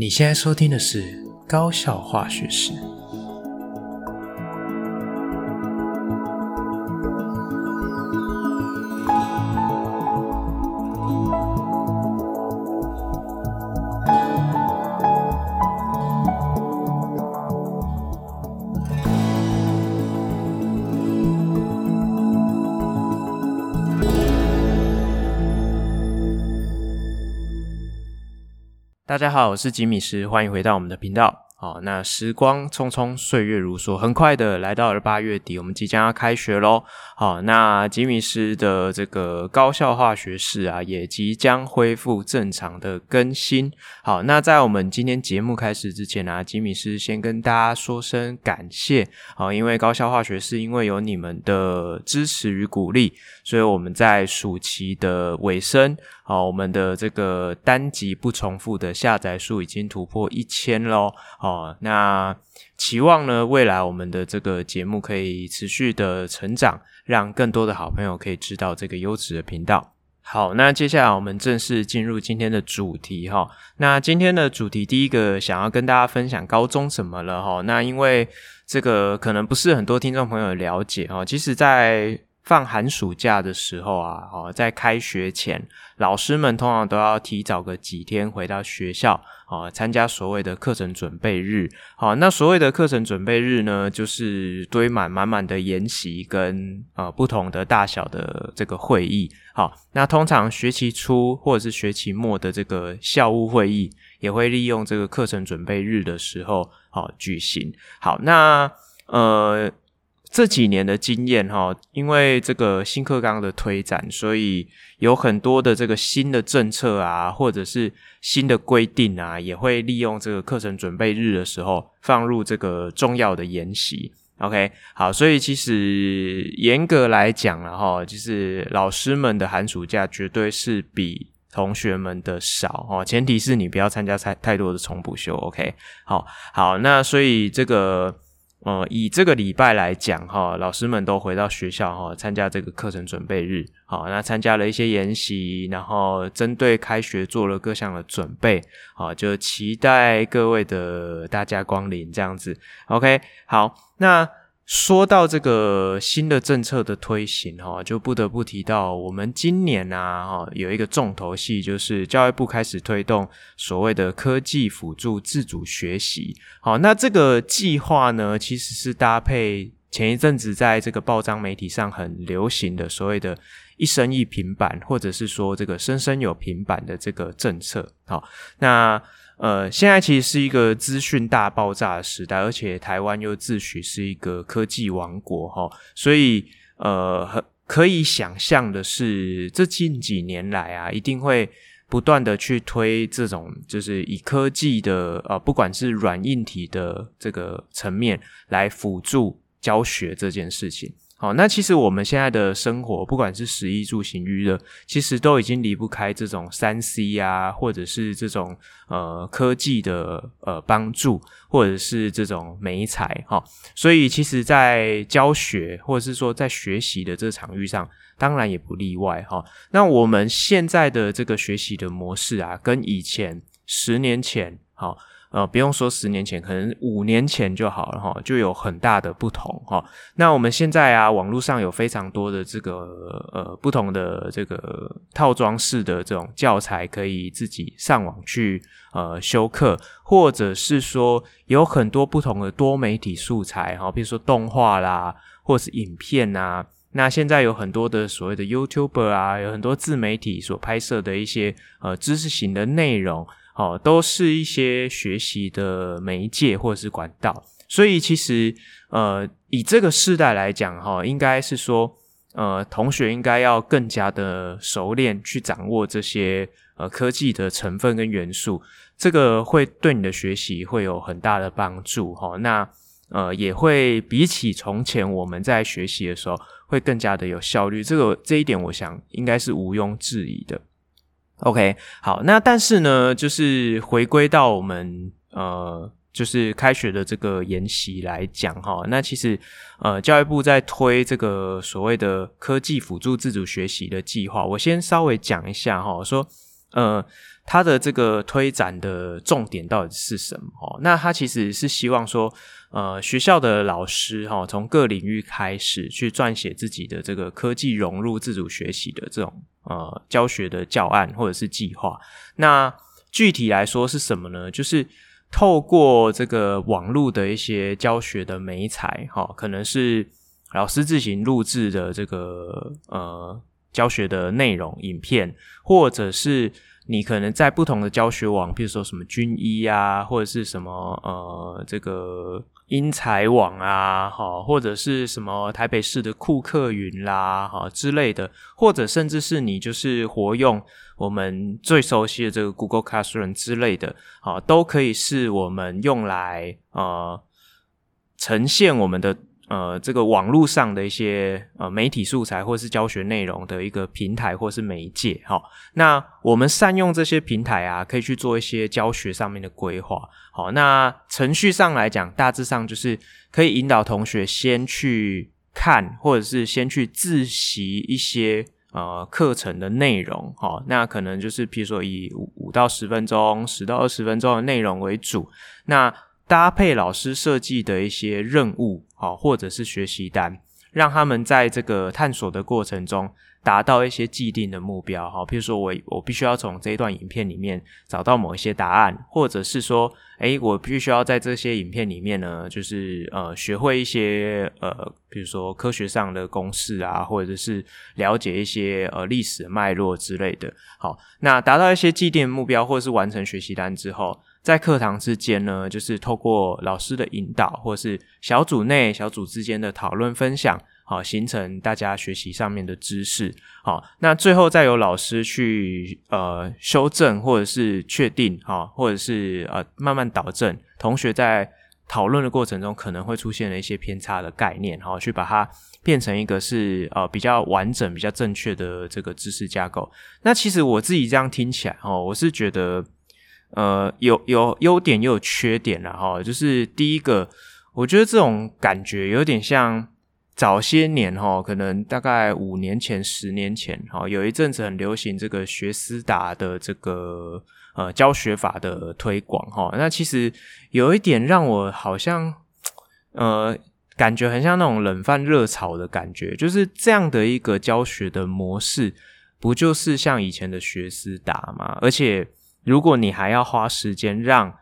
你现在收听的是《高效化学史》。大家好，我是吉米师，欢迎回到我们的频道。好，那时光匆匆，岁月如梭，很快的来到了八月底，我们即将要开学喽。好，那吉米师的这个高效化学式啊，也即将恢复正常的更新。好，那在我们今天节目开始之前呢、啊，吉米师先跟大家说声感谢。好，因为高效化学式因为有你们的支持与鼓励，所以我们在暑期的尾声，好，我们的这个单集不重复的下载数已经突破一千喽。好，那期望呢，未来我们的这个节目可以持续的成长，让更多的好朋友可以知道这个优质的频道。好，那接下来我们正式进入今天的主题哈。那今天的主题第一个想要跟大家分享高中什么了哈。那因为这个可能不是很多听众朋友了解哈，其实在放寒暑假的时候啊，哦，在开学前，老师们通常都要提早个几天回到学校，哦，参加所谓的课程准备日。好，那所谓的课程准备日呢，就是堆满满满的研习跟呃不同的大小的这个会议。好，那通常学期初或者是学期末的这个校务会议，也会利用这个课程准备日的时候，好举行。好，那呃。这几年的经验哈，因为这个新课纲的推展，所以有很多的这个新的政策啊，或者是新的规定啊，也会利用这个课程准备日的时候放入这个重要的研习。OK，好，所以其实严格来讲了哈，就是老师们的寒暑假绝对是比同学们的少哦，前提是你不要参加太太多的重补修。OK，好，好，那所以这个。呃，以这个礼拜来讲哈，老师们都回到学校哈，参加这个课程准备日。好，那参加了一些研习，然后针对开学做了各项的准备。好，就期待各位的大驾光临这样子。OK，好，那。说到这个新的政策的推行，哈，就不得不提到我们今年啊，哈，有一个重头戏，就是教育部开始推动所谓的科技辅助自主学习。好，那这个计划呢，其实是搭配前一阵子在这个报章媒体上很流行的所谓的“一生一平板”，或者是说这个“生生有平板”的这个政策。好，那。呃，现在其实是一个资讯大爆炸的时代，而且台湾又自诩是一个科技王国齁，所以呃，可以想象的是，这近几年来啊，一定会不断的去推这种，就是以科技的呃，不管是软硬体的这个层面来辅助教学这件事情。好，那其实我们现在的生活，不管是食衣住行娱乐，其实都已经离不开这种三 C 啊，或者是这种呃科技的呃帮助，或者是这种媒材哈。所以其实，在教学或者是说在学习的这场域上，当然也不例外哈。那我们现在的这个学习的模式啊，跟以前十年前好。呃，不用说十年前，可能五年前就好了哈，就有很大的不同哈。那我们现在啊，网络上有非常多的这个呃不同的这个套装式的这种教材，可以自己上网去呃修课，或者是说有很多不同的多媒体素材哈，比如说动画啦，或是影片啊。那现在有很多的所谓的 YouTuber 啊，有很多自媒体所拍摄的一些呃知识型的内容。哦，都是一些学习的媒介或者是管道，所以其实呃，以这个世代来讲，哈，应该是说，呃，同学应该要更加的熟练去掌握这些呃科技的成分跟元素，这个会对你的学习会有很大的帮助，哈。那呃，也会比起从前我们在学习的时候会更加的有效率，这个这一点我想应该是毋庸置疑的。OK，好，那但是呢，就是回归到我们呃，就是开学的这个研习来讲哈，那其实呃，教育部在推这个所谓的科技辅助自主学习的计划，我先稍微讲一下哈，说呃，他的这个推展的重点到底是什么？哦，那他其实是希望说，呃，学校的老师哈，从各领域开始去撰写自己的这个科技融入自主学习的这种呃教学的教案或者是计划。那具体来说是什么呢？就是透过这个网络的一些教学的媒材，哈，可能是老师自行录制的这个呃。教学的内容、影片，或者是你可能在不同的教学网，比如说什么军医啊，或者是什么呃这个英才网啊，哈，或者是什么台北市的库克云啦，哈之类的，或者甚至是你就是活用我们最熟悉的这个 Google Classroom 之类的，啊，都可以是我们用来呃呈现我们的。呃，这个网络上的一些呃媒体素材或是教学内容的一个平台或是媒介，好，那我们善用这些平台啊，可以去做一些教学上面的规划。好，那程序上来讲，大致上就是可以引导同学先去看，或者是先去自习一些呃课程的内容。好，那可能就是譬如说以五五到十分钟、十到二十分钟的内容为主。那搭配老师设计的一些任务，好，或者是学习单，让他们在这个探索的过程中达到一些既定的目标，好，譬如说我我必须要从这一段影片里面找到某一些答案，或者是说，诶，我必须要在这些影片里面呢，就是呃，学会一些呃，比如说科学上的公式啊，或者是了解一些呃历史脉络之类的。好，那达到一些既定的目标，或者是完成学习单之后。在课堂之间呢，就是透过老师的引导，或是小组内小组之间的讨论分享，好，形成大家学习上面的知识。好，那最后再由老师去呃修正，或者是确定，哈，或者是呃慢慢导正同学在讨论的过程中可能会出现的一些偏差的概念，好，去把它变成一个是呃比较完整、比较正确的这个知识架构。那其实我自己这样听起来，哦，我是觉得。呃，有有优点也有缺点了哈。就是第一个，我觉得这种感觉有点像早些年哈，可能大概五年前、十年前哈，有一阵子很流行这个学思达的这个呃教学法的推广哈。那其实有一点让我好像呃感觉很像那种冷饭热炒的感觉，就是这样的一个教学的模式，不就是像以前的学思达吗？而且。如果你还要花时间让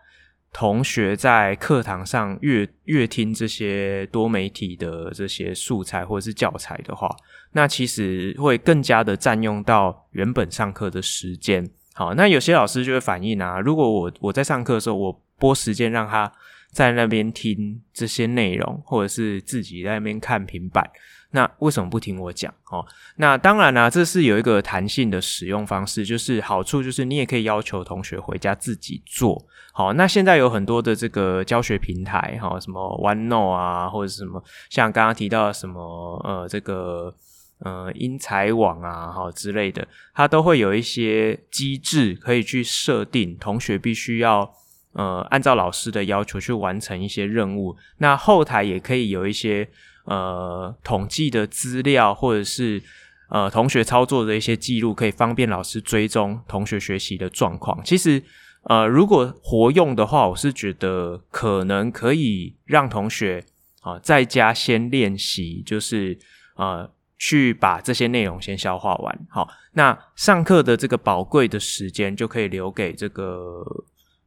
同学在课堂上阅阅听这些多媒体的这些素材或者是教材的话，那其实会更加的占用到原本上课的时间。好，那有些老师就会反映啊，如果我我在上课的时候，我拨时间让他在那边听这些内容，或者是自己在那边看平板。那为什么不听我讲？哦，那当然啦、啊，这是有一个弹性的使用方式，就是好处就是你也可以要求同学回家自己做。好，那现在有很多的这个教学平台，哈，什么 OneNote 啊，或者什么像刚刚提到什么呃这个呃英才网啊，哈之类的，它都会有一些机制可以去设定同学必须要呃按照老师的要求去完成一些任务。那后台也可以有一些。呃，统计的资料或者是呃同学操作的一些记录，可以方便老师追踪同学学习的状况。其实，呃，如果活用的话，我是觉得可能可以让同学啊、在家先练习，就是呃去把这些内容先消化完。好，那上课的这个宝贵的时间就可以留给这个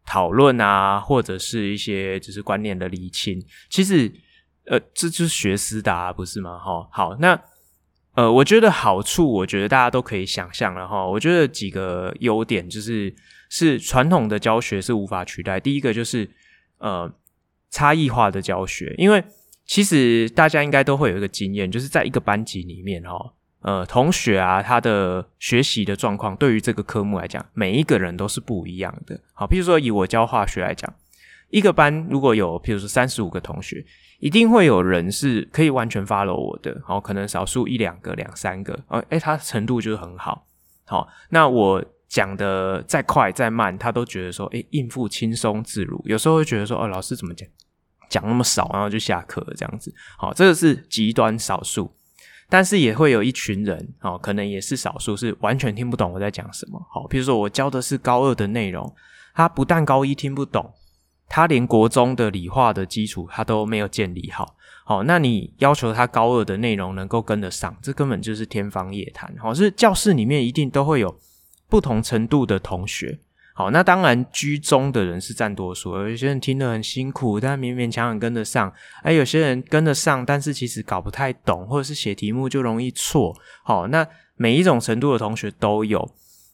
讨论啊，或者是一些就是观念的厘清。其实。呃，这就是学思达，不是吗？哈，好，那呃，我觉得好处，我觉得大家都可以想象了哈。我觉得几个优点就是，是传统的教学是无法取代。第一个就是呃，差异化的教学，因为其实大家应该都会有一个经验，就是在一个班级里面哈，呃，同学啊，他的学习的状况，对于这个科目来讲，每一个人都是不一样的。好，譬如说以我教化学来讲，一个班如果有譬如说三十五个同学。一定会有人是可以完全 follow 我的，好，可能少数一两个、两三个，哦，诶，他程度就是很好，好，那我讲的再快再慢，他都觉得说，诶，应付轻松自如。有时候会觉得说，哦，老师怎么讲，讲那么少，然后就下课这样子，好，这个是极端少数。但是也会有一群人哦，可能也是少数，是完全听不懂我在讲什么。好，比如说我教的是高二的内容，他不但高一听不懂，他连国中的理化的基础他都没有建立好。好，那你要求他高二的内容能够跟得上，这根本就是天方夜谭。好，是教室里面一定都会有不同程度的同学。好，那当然居中的人是占多数，有些人听得很辛苦，但勉勉强强跟得上；哎，有些人跟得上，但是其实搞不太懂，或者是写题目就容易错。好，那每一种程度的同学都有。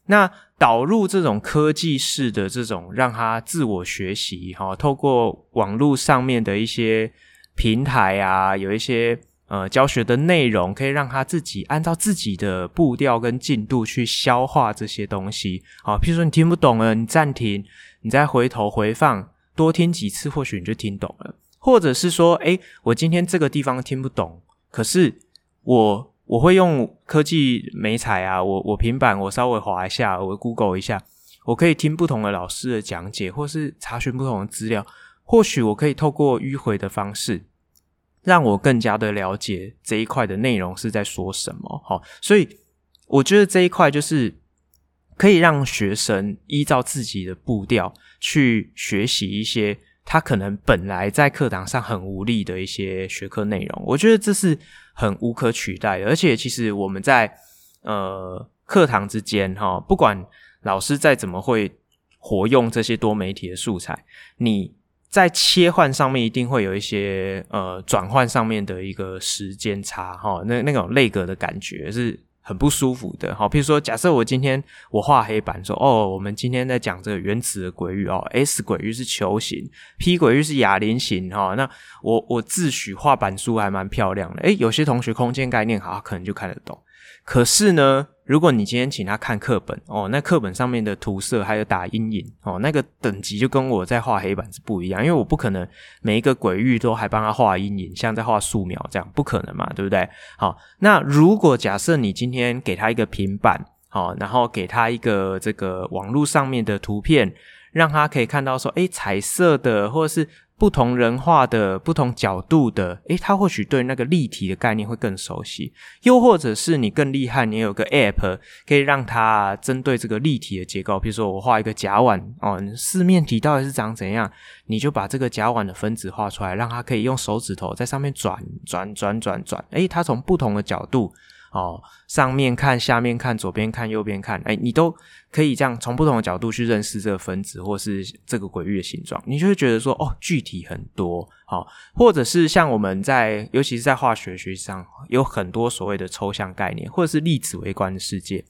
那导入这种科技式的这种让他自我学习，哈，透过网络上面的一些平台啊，有一些。呃，教学的内容可以让他自己按照自己的步调跟进度去消化这些东西。好，譬如说你听不懂了，你暂停，你再回头回放，多听几次，或许你就听懂了。或者是说，诶，我今天这个地方听不懂，可是我我会用科技美彩啊，我我平板我稍微滑一下，我 Google 一下，我可以听不同的老师的讲解，或是查询不同的资料。或许我可以透过迂回的方式。让我更加的了解这一块的内容是在说什么，好，所以我觉得这一块就是可以让学生依照自己的步调去学习一些他可能本来在课堂上很无力的一些学科内容，我觉得这是很无可取代。而且其实我们在呃课堂之间哈，不管老师再怎么会活用这些多媒体的素材，你。在切换上面一定会有一些呃转换上面的一个时间差哈，那那种类格的感觉是很不舒服的好。譬如说，假设我今天我画黑板说哦，我们今天在讲这个原子的轨域哦，S 轨域是球形，P 轨域是哑铃形哈。那我我自诩画板书还蛮漂亮的，诶，有些同学空间概念好，可能就看得懂。可是呢，如果你今天请他看课本哦，那课本上面的涂色还有打阴影哦，那个等级就跟我在画黑板是不一样，因为我不可能每一个鬼域都还帮他画阴影，像在画素描这样，不可能嘛，对不对？好，那如果假设你今天给他一个平板，好，然后给他一个这个网络上面的图片，让他可以看到说，诶，彩色的或者是。不同人画的不同角度的，诶，他或许对那个立体的概念会更熟悉，又或者是你更厉害，你有个 App 可以让他针对这个立体的结构，比如说我画一个甲烷哦，四面体到底是长怎样，你就把这个甲烷的分子画出来，让他可以用手指头在上面转转转转转，诶，他从不同的角度。哦，上面看，下面看，左边看，右边看，哎，你都可以这样从不同的角度去认识这个分子或是这个轨域的形状，你就会觉得说，哦，具体很多，好、哦，或者是像我们在，尤其是在化学学习上，有很多所谓的抽象概念，或者是粒子微观的世界，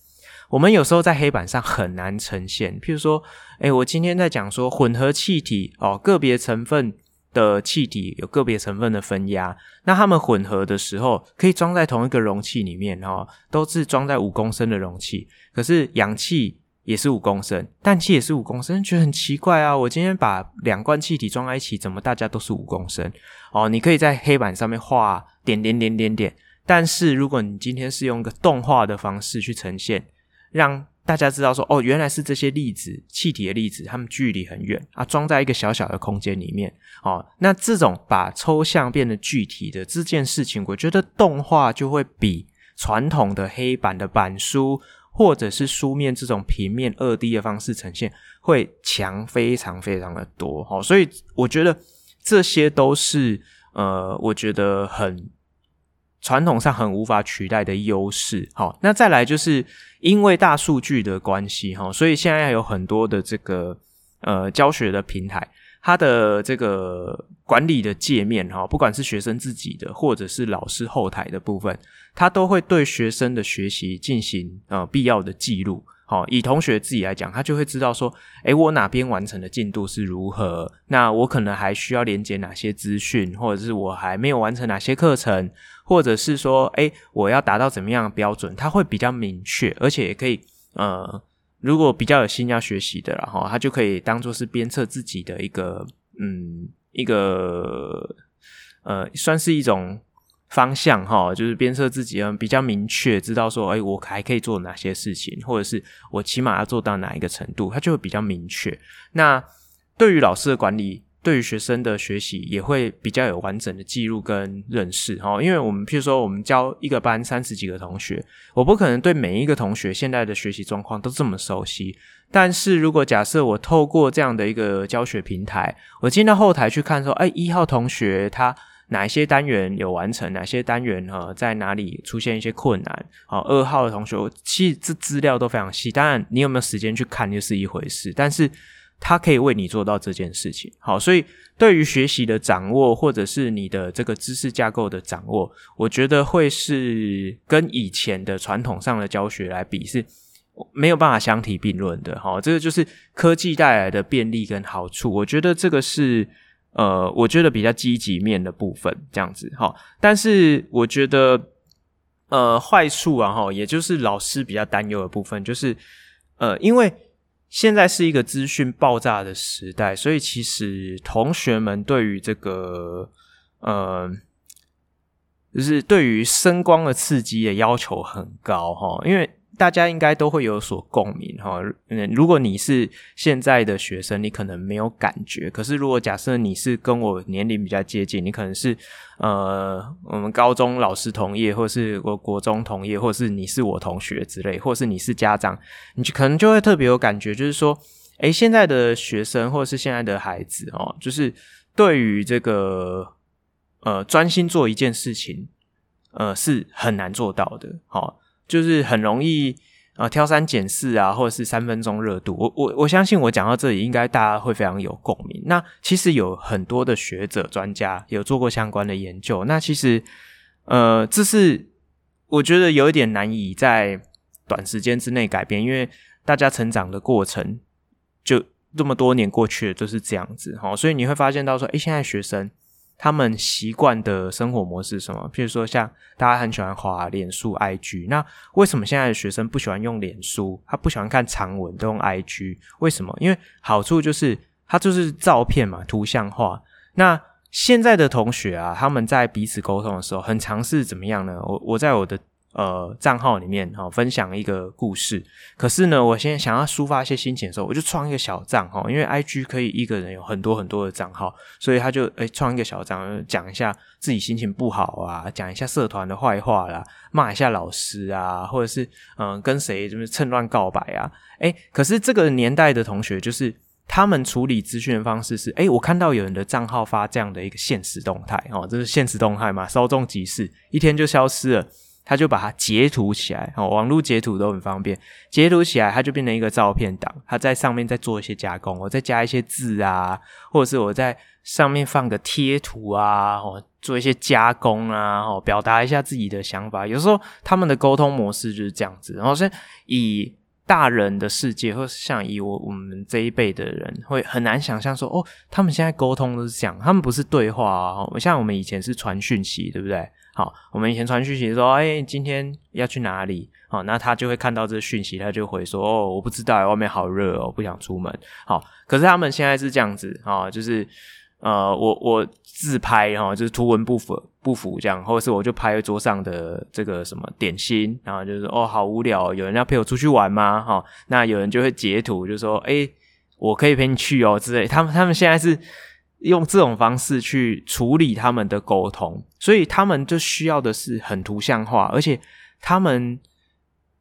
我们有时候在黑板上很难呈现。譬如说，哎，我今天在讲说混合气体，哦，个别成分。的气体有个别成分的分压，那它们混合的时候可以装在同一个容器里面哦，都是装在五公升的容器。可是氧气也是五公升，氮气也是五公升，觉得很奇怪啊！我今天把两罐气体装在一起，怎么大家都是五公升？哦，你可以在黑板上面画点点点点点，但是如果你今天是用一个动画的方式去呈现，让大家知道说，哦，原来是这些粒子，气体的粒子，它们距离很远啊，装在一个小小的空间里面。哦，那这种把抽象变得具体的这件事情，我觉得动画就会比传统的黑板的板书或者是书面这种平面二 D 的方式呈现会强非常非常的多。哦，所以我觉得这些都是呃，我觉得很。传统上很无法取代的优势，好，那再来就是因为大数据的关系，哈，所以现在有很多的这个呃教学的平台，它的这个管理的界面，哈，不管是学生自己的或者是老师后台的部分，它都会对学生的学习进行呃必要的记录。好，以同学自己来讲，他就会知道说，诶，我哪边完成的进度是如何？那我可能还需要连接哪些资讯，或者是我还没有完成哪些课程，或者是说，诶，我要达到怎么样的标准？他会比较明确，而且也可以，呃，如果比较有心要学习的，然后他就可以当做是鞭策自己的一个，嗯，一个，呃，算是一种。方向哈，就是鞭策自己，嗯，比较明确，知道说，哎，我还可以做哪些事情，或者是我起码要做到哪一个程度，它就会比较明确。那对于老师的管理，对于学生的学习也会比较有完整的记录跟认识哈。因为我们譬如说，我们教一个班三十几个同学，我不可能对每一个同学现在的学习状况都这么熟悉。但是如果假设我透过这样的一个教学平台，我进到后台去看说，哎，一号同学他哪一些单元有完成，哪些单元哈在哪里出现一些困难？好，二号的同学，其实这资料都非常细。当然，你有没有时间去看就是一回事，但是。它可以为你做到这件事情，好，所以对于学习的掌握，或者是你的这个知识架构的掌握，我觉得会是跟以前的传统上的教学来比是没有办法相提并论的，好，这个就是科技带来的便利跟好处，我觉得这个是呃，我觉得比较积极面的部分，这样子，哈，但是我觉得呃，坏处啊，哈，也就是老师比较担忧的部分，就是呃，因为。现在是一个资讯爆炸的时代，所以其实同学们对于这个，呃，就是对于声光的刺激的要求很高哈，因为。大家应该都会有所共鸣哈。嗯，如果你是现在的学生，你可能没有感觉。可是，如果假设你是跟我年龄比较接近，你可能是呃，我们高中老师同业，或是我国中同业，或是你是我同学之类，或是你是家长，你就可能就会特别有感觉，就是说，诶，现在的学生或是现在的孩子哦，就是对于这个呃专心做一件事情，呃，是很难做到的，好。就是很容易啊、挑三拣四啊，或者是三分钟热度。我我我相信，我讲到这里，应该大家会非常有共鸣。那其实有很多的学者专家有做过相关的研究。那其实呃，这是我觉得有一点难以在短时间之内改变，因为大家成长的过程就这么多年过去了，就是这样子哈。所以你会发现到说，诶，现在学生。他们习惯的生活模式什么？譬如说，像大家很喜欢滑脸书、IG，那为什么现在的学生不喜欢用脸书？他不喜欢看长文，都用 IG？为什么？因为好处就是它就是照片嘛，图像化。那现在的同学啊，他们在彼此沟通的时候，很尝试怎么样呢？我我在我的。呃，账号里面哈、哦，分享一个故事。可是呢，我现在想要抒发一些心情的时候，我就创一个小账号，因为 IG 可以一个人有很多很多的账号，所以他就诶创一个小账，讲一下自己心情不好啊，讲一下社团的坏话啦，骂一下老师啊，或者是嗯、跟谁就是趁乱告白啊。诶，可是这个年代的同学，就是他们处理资讯的方式是，哎，我看到有人的账号发这样的一个现实动态哦，这是现实动态嘛，稍纵即逝，一天就消失了。他就把它截图起来，哦，网络截图都很方便，截图起来，它就变成一个照片档。他在上面再做一些加工，我再加一些字啊，或者是我在上面放个贴图啊，哦，做一些加工啊，哦，表达一下自己的想法。有时候他们的沟通模式就是这样子，然后是以大人的世界，或是像以我我们这一辈的人，会很难想象说，哦，他们现在沟通都是这样，他们不是对话啊，像我们以前是传讯息，对不对？好，我们以前传讯息说，哎、今天要去哪里？好，那他就会看到这个讯息，他就回说，哦，我不知道，外面好热哦，不想出门。好，可是他们现在是这样子啊，就是呃，我我自拍哈，就是图文不符不符这样，或者是我就拍桌上的这个什么点心，然后就是哦，好无聊，有人要陪我出去玩吗？哈，那有人就会截图，就说，哎、我可以陪你去哦之类。他们他们现在是。用这种方式去处理他们的沟通，所以他们就需要的是很图像化，而且他们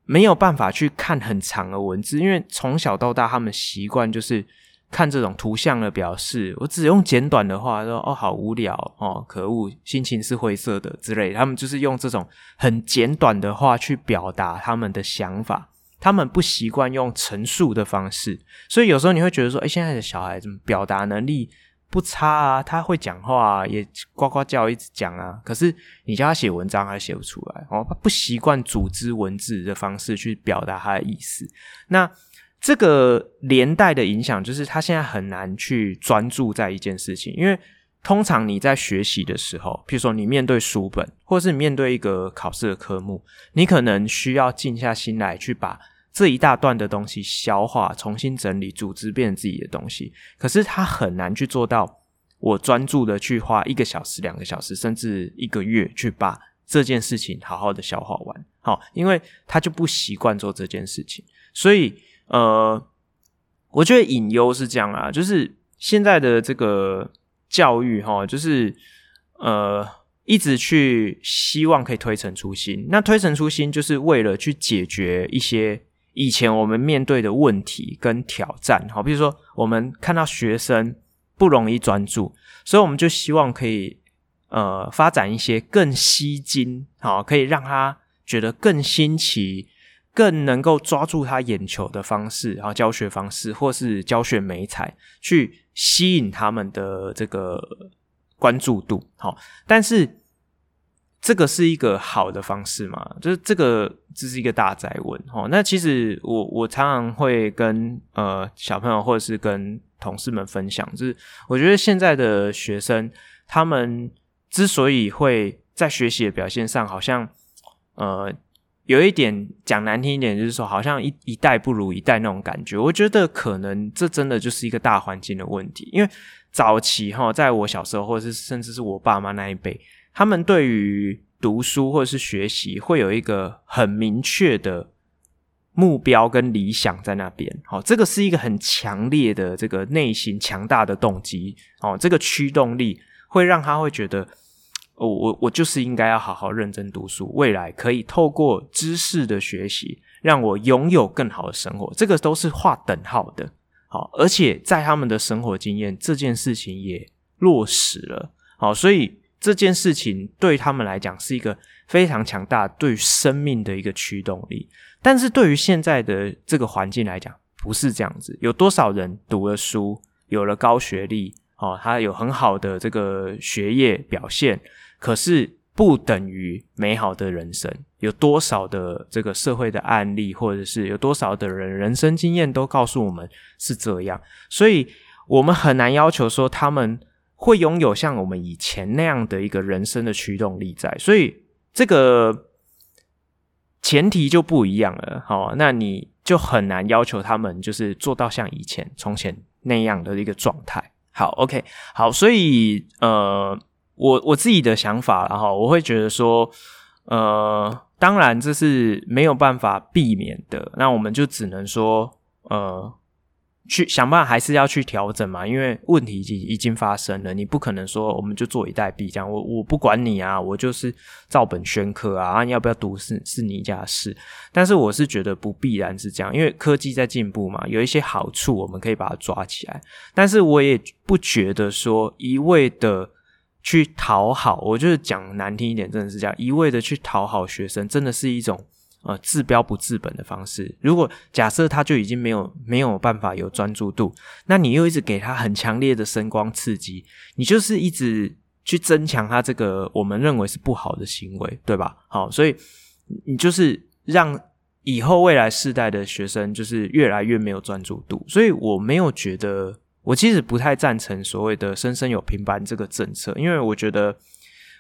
没有办法去看很长的文字，因为从小到大他们习惯就是看这种图像的表示。我只用简短的话说：“哦，好无聊哦，可恶，心情是灰色的之类。”他们就是用这种很简短的话去表达他们的想法，他们不习惯用陈述的方式，所以有时候你会觉得说：“哎，现在的小孩子表达能力？”不差啊，他会讲话啊，也呱呱叫，一直讲啊。可是你叫他写文章，他写不出来哦。他不习惯组织文字的方式去表达他的意思。那这个连带的影响就是，他现在很难去专注在一件事情。因为通常你在学习的时候，譬如说你面对书本，或是你面对一个考试的科目，你可能需要静下心来去把。这一大段的东西消化、重新整理、组织，变成自己的东西。可是他很难去做到，我专注的去花一个小时、两个小时，甚至一个月去把这件事情好好的消化完。好，因为他就不习惯做这件事情。所以，呃，我觉得隐忧是这样啊，就是现在的这个教育哈，就是呃，一直去希望可以推陈出新。那推陈出新，就是为了去解决一些以前我们面对的问题跟挑战。好，比如说我们看到学生不容易专注，所以我们就希望可以呃发展一些更吸睛，好，可以让他觉得更新奇。更能够抓住他眼球的方式，然后教学方式或是教学媒材，去吸引他们的这个关注度。好，但是这个是一个好的方式吗？就是这个这是一个大哉问。哦，那其实我我常常会跟呃小朋友或者是跟同事们分享，就是我觉得现在的学生他们之所以会在学习的表现上好像呃。有一点讲难听一点，就是说好像一一代不如一代那种感觉。我觉得可能这真的就是一个大环境的问题。因为早期哈，在我小时候，或者是甚至是我爸妈那一辈，他们对于读书或者是学习会有一个很明确的目标跟理想在那边。好，这个是一个很强烈的这个内心强大的动机。哦，这个驱动力会让他会觉得。我我我就是应该要好好认真读书，未来可以透过知识的学习，让我拥有更好的生活。这个都是划等号的，好，而且在他们的生活经验，这件事情也落实了，好，所以这件事情对他们来讲是一个非常强大对于生命的一个驱动力。但是对于现在的这个环境来讲，不是这样子。有多少人读了书，有了高学历，哦，他有很好的这个学业表现。可是不等于美好的人生。有多少的这个社会的案例，或者是有多少的人人生经验，都告诉我们是这样。所以，我们很难要求说他们会拥有像我们以前那样的一个人生的驱动力在。所以，这个前提就不一样了。好，那你就很难要求他们就是做到像以前从前那样的一个状态。好，OK，好，所以呃。我我自己的想法，然后我会觉得说，呃，当然这是没有办法避免的，那我们就只能说，呃，去想办法，还是要去调整嘛，因为问题已经已经发生了，你不可能说我们就坐以待毙这样，我我不管你啊，我就是照本宣科啊，啊要不要读是是你家的事，但是我是觉得不必然是这样，因为科技在进步嘛，有一些好处我们可以把它抓起来，但是我也不觉得说一味的。去讨好，我就是讲难听一点，真的是这样，一味的去讨好学生，真的是一种呃治标不治本的方式。如果假设他就已经没有没有办法有专注度，那你又一直给他很强烈的声光刺激，你就是一直去增强他这个我们认为是不好的行为，对吧？好，所以你就是让以后未来世代的学生就是越来越没有专注度，所以我没有觉得。我其实不太赞成所谓的“生生有平板”这个政策，因为我觉得，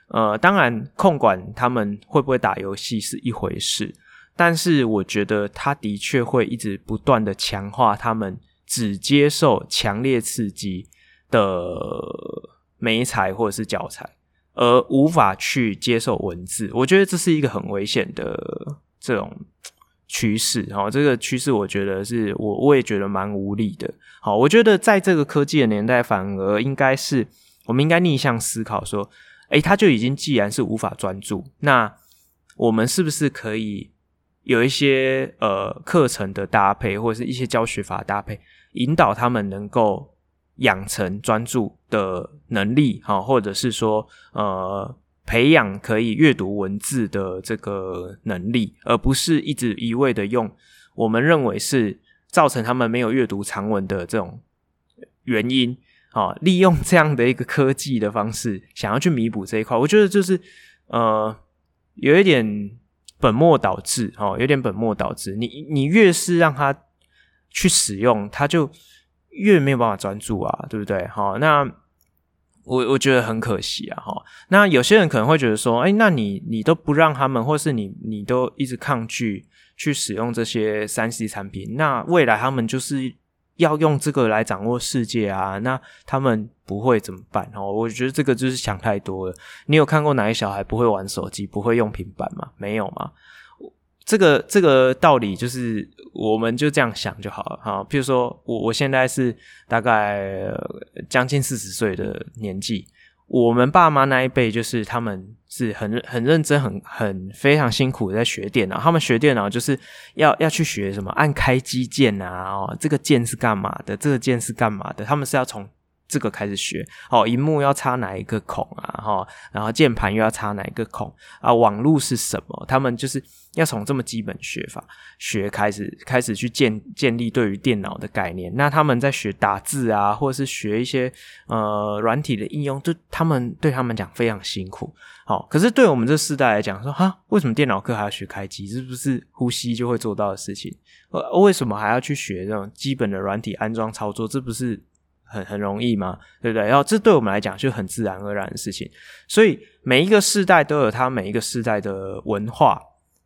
呃，当然控管他们会不会打游戏是一回事，但是我觉得他的确会一直不断的强化他们只接受强烈刺激的媒材或者是教材，而无法去接受文字。我觉得这是一个很危险的这种。趋势，哈，这个趋势我觉得是我我也觉得蛮无力的。好，我觉得在这个科技的年代，反而应该是我们应该逆向思考，说，诶，他就已经既然是无法专注，那我们是不是可以有一些呃课程的搭配，或者是一些教学法搭配，引导他们能够养成专注的能力，哈，或者是说呃。培养可以阅读文字的这个能力，而不是一直一味的用我们认为是造成他们没有阅读长文的这种原因啊，利用这样的一个科技的方式，想要去弥补这一块，我觉得就是呃有一点本末倒置哦，有点本末倒置。你你越是让他去使用，他就越没有办法专注啊，对不对？好，那。我我觉得很可惜啊，哈。那有些人可能会觉得说，哎，那你你都不让他们，或是你你都一直抗拒去使用这些三 C 产品，那未来他们就是要用这个来掌握世界啊，那他们不会怎么办？哦，我觉得这个就是想太多了。你有看过哪一小孩不会玩手机、不会用平板吗？没有吗？这个这个道理就是，我们就这样想就好了哈。譬如说我我现在是大概将近四十岁的年纪，我们爸妈那一辈就是他们是很很认真、很很非常辛苦的在学电脑。他们学电脑就是要要去学什么按开机键啊，哦，这个键是干嘛的？这个键是干嘛的？他们是要从。这个开始学哦，萤幕要插哪一个孔啊？哈，然后键盘又要插哪一个孔啊？网路是什么？他们就是要从这么基本学法学开始，开始去建建立对于电脑的概念。那他们在学打字啊，或者是学一些呃软体的应用，就他们对他们讲非常辛苦。好，可是对我们这世代来讲，说哈，为什么电脑课还要学开机？是不是呼吸就会做到的事情？呃，为什么还要去学这种基本的软体安装操作？这不是？很很容易吗？对不对？然后这对我们来讲就很自然而然的事情。所以每一个世代都有他每一个世代的文化。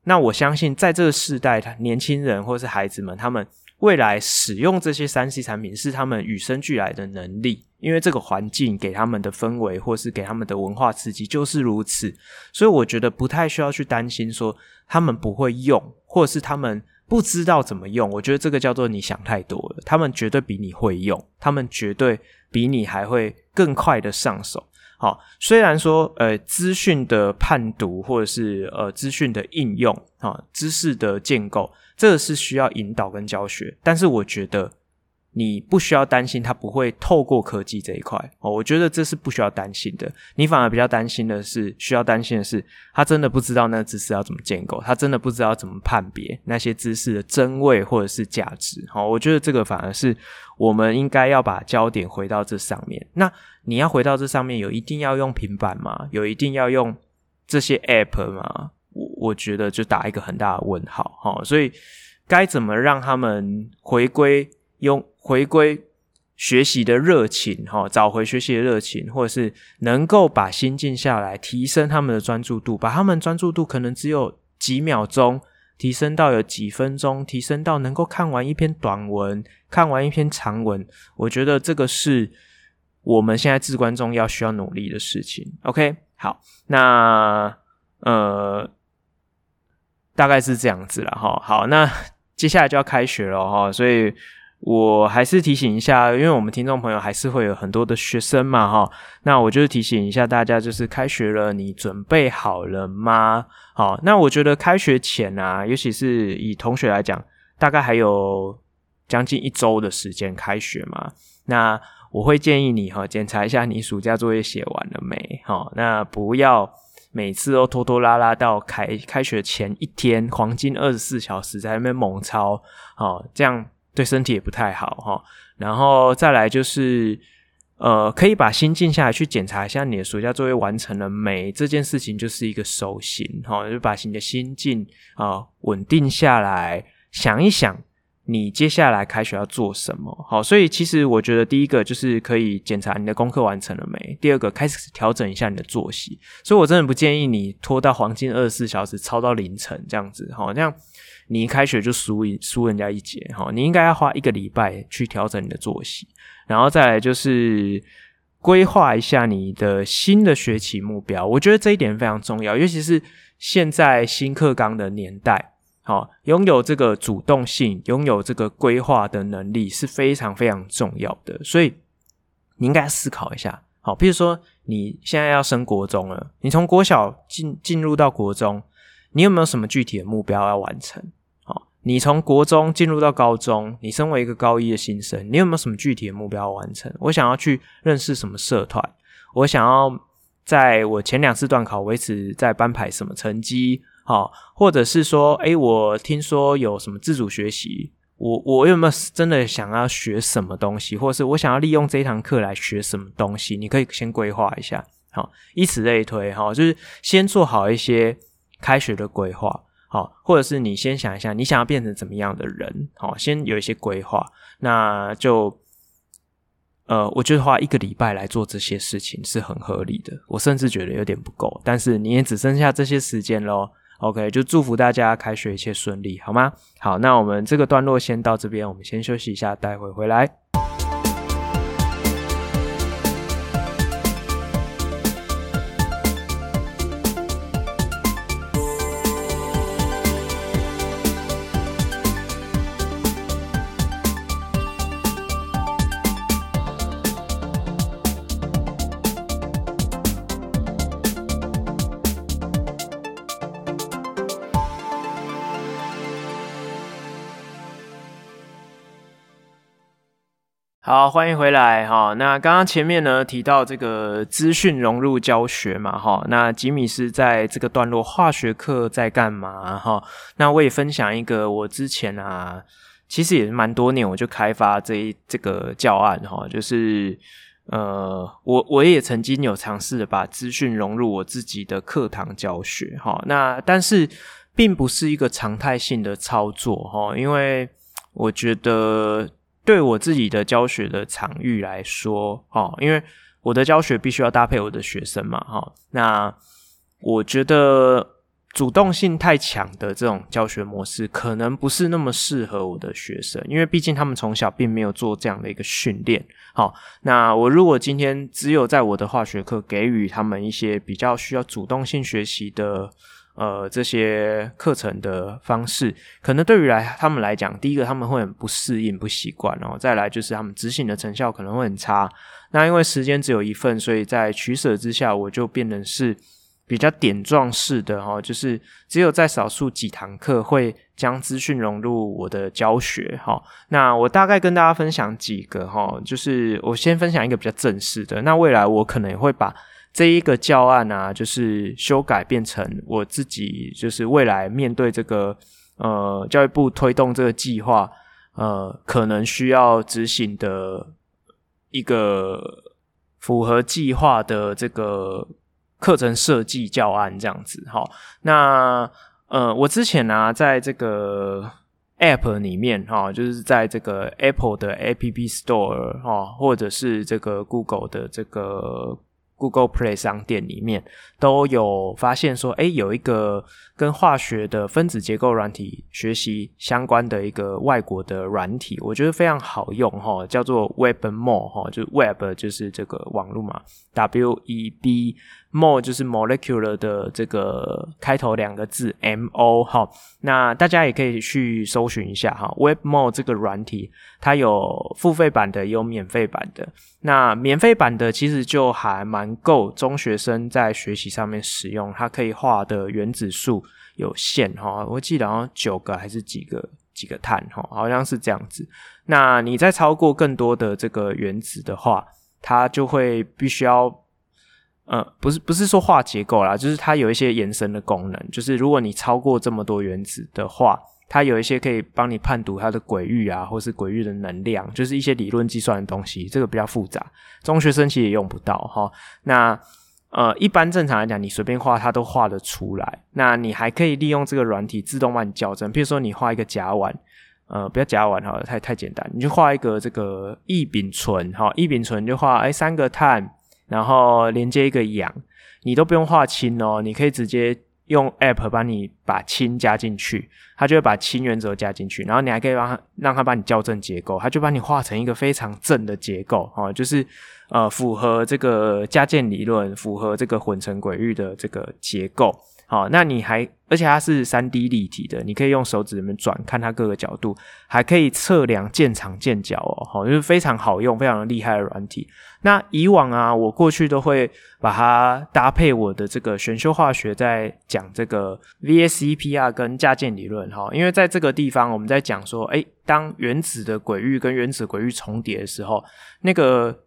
那我相信，在这个世代，他年轻人或是孩子们，他们未来使用这些 3C 产品是他们与生俱来的能力，因为这个环境给他们的氛围，或是给他们的文化刺激就是如此。所以我觉得不太需要去担心说他们不会用，或者是他们。不知道怎么用，我觉得这个叫做你想太多了。他们绝对比你会用，他们绝对比你还会更快的上手。好，虽然说呃资讯的判读或者是呃资讯的应用啊，知识的建构，这个是需要引导跟教学，但是我觉得。你不需要担心他不会透过科技这一块哦，我觉得这是不需要担心的。你反而比较担心的是，需要担心的是，他真的不知道那知识要怎么建构，他真的不知道怎么判别那些知识的真伪或者是价值。好，我觉得这个反而是我们应该要把焦点回到这上面。那你要回到这上面，有一定要用平板吗？有一定要用这些 App 吗？我我觉得就打一个很大的问号。好，所以该怎么让他们回归用？回归学习的热情，哈，找回学习的热情，或者是能够把心静下来，提升他们的专注度，把他们专注度可能只有几秒钟，提升到有几分钟，提升到能够看完一篇短文，看完一篇长文。我觉得这个是我们现在至关重要、需要努力的事情。OK，好，那呃，大概是这样子了，哈。好，那接下来就要开学了，哈，所以。我还是提醒一下，因为我们听众朋友还是会有很多的学生嘛，哈，那我就是提醒一下大家，就是开学了，你准备好了吗？好，那我觉得开学前啊，尤其是以同学来讲，大概还有将近一周的时间开学嘛，那我会建议你哈，检查一下你暑假作业写完了没？哈，那不要每次都拖拖拉拉到开开学前一天，黄金二十四小时在那边猛抄，好，这样。对身体也不太好哈，然后再来就是，呃，可以把心静下来去检查一下你的暑假作业完成了没？这件事情就是一个手型哈，就把你的心静啊稳定下来，想一想你接下来开学要做什么。好，所以其实我觉得第一个就是可以检查你的功课完成了没？第二个开始调整一下你的作息。所以我真的不建议你拖到黄金二十四小时超到凌晨这样子，好，这样。你一开学就输一输人家一截哈，你应该要花一个礼拜去调整你的作息，然后再来就是规划一下你的新的学期目标。我觉得这一点非常重要，尤其是现在新课纲的年代，好，拥有这个主动性，拥有这个规划的能力是非常非常重要的。所以你应该思考一下，好，比如说你现在要升国中了，你从国小进进入到国中，你有没有什么具体的目标要完成？你从国中进入到高中，你身为一个高一的新生，你有没有什么具体的目标完成？我想要去认识什么社团？我想要在我前两次段考维持在班排什么成绩？好，或者是说，诶，我听说有什么自主学习，我我有没有真的想要学什么东西？或者是我想要利用这一堂课来学什么东西？你可以先规划一下，好，以此类推，哈，就是先做好一些开学的规划。好，或者是你先想一下，你想要变成怎么样的人？好，先有一些规划，那就，呃，我觉得花一个礼拜来做这些事情是很合理的。我甚至觉得有点不够，但是你也只剩下这些时间咯。OK，就祝福大家开学一切顺利，好吗？好，那我们这个段落先到这边，我们先休息一下，待会回来。欢迎回来哈。那刚刚前面呢提到这个资讯融入教学嘛哈。那吉米是在这个段落化学课在干嘛哈？那我也分享一个我之前啊，其实也是蛮多年我就开发这一这个教案哈，就是呃，我我也曾经有尝试把资讯融入我自己的课堂教学哈。那但是并不是一个常态性的操作哈，因为我觉得。对我自己的教学的场域来说，哦，因为我的教学必须要搭配我的学生嘛，哈，那我觉得主动性太强的这种教学模式，可能不是那么适合我的学生，因为毕竟他们从小并没有做这样的一个训练，好，那我如果今天只有在我的化学课给予他们一些比较需要主动性学习的。呃，这些课程的方式，可能对于来他们来讲，第一个他们会很不适应、不习惯，然后再来就是他们执行的成效可能会很差。那因为时间只有一份，所以在取舍之下，我就变成是比较点状式的哈，就是只有在少数几堂课会将资讯融入我的教学哈。那我大概跟大家分享几个哈，就是我先分享一个比较正式的，那未来我可能也会把。这一个教案啊，就是修改变成我自己，就是未来面对这个呃教育部推动这个计划，呃，可能需要执行的一个符合计划的这个课程设计教案这样子。好，那呃，我之前呢、啊，在这个 App 里面哈，就是在这个 Apple 的 App Store 哈，或者是这个 Google 的这个。Google Play 商店里面都有发现说，诶，有一个跟化学的分子结构软体学习相关的一个外国的软体，我觉得非常好用哈，叫做 Web More 哈，就 Web 就是这个网络嘛。Web More 就是 molecular 的这个开头两个字 M O 哈，那大家也可以去搜寻一下哈。，Web More 这个软体，它有付费版的，也有免费版的。那免费版的其实就还蛮够中学生在学习上面使用，它可以画的原子数有限哈，我记得好像九个还是几个几个碳哈，好像是这样子。那你再超过更多的这个原子的话，它就会必须要。呃，不是不是说画结构啦，就是它有一些延伸的功能。就是如果你超过这么多原子的话，它有一些可以帮你判读它的轨域啊，或是轨域的能量，就是一些理论计算的东西。这个比较复杂，中学生其实也用不到哈。那呃，一般正常来讲，你随便画它都画得出来。那你还可以利用这个软体自动帮你校正。譬如说，你画一个甲烷，呃，不要甲烷哈，太太简单，你就画一个这个异丙醇哈，异丙醇就画哎三个碳。然后连接一个氧，你都不用画氢哦，你可以直接用 App 帮你把氢加进去，它就会把氢原子加进去，然后你还可以让它让它帮你校正结构，它就帮你画成一个非常正的结构哦，就是呃符合这个加键理论，符合这个混成轨域的这个结构。好，那你还，而且它是三 D 立体的，你可以用手指里面转，看它各个角度，还可以测量键长键角哦，好，就是非常好用，非常厉害的软体。那以往啊，我过去都会把它搭配我的这个选修化学，在讲这个 VSEPR 跟加键理论哈，因为在这个地方我们在讲说，诶，当原子的轨域跟原子轨域重叠的时候，那个。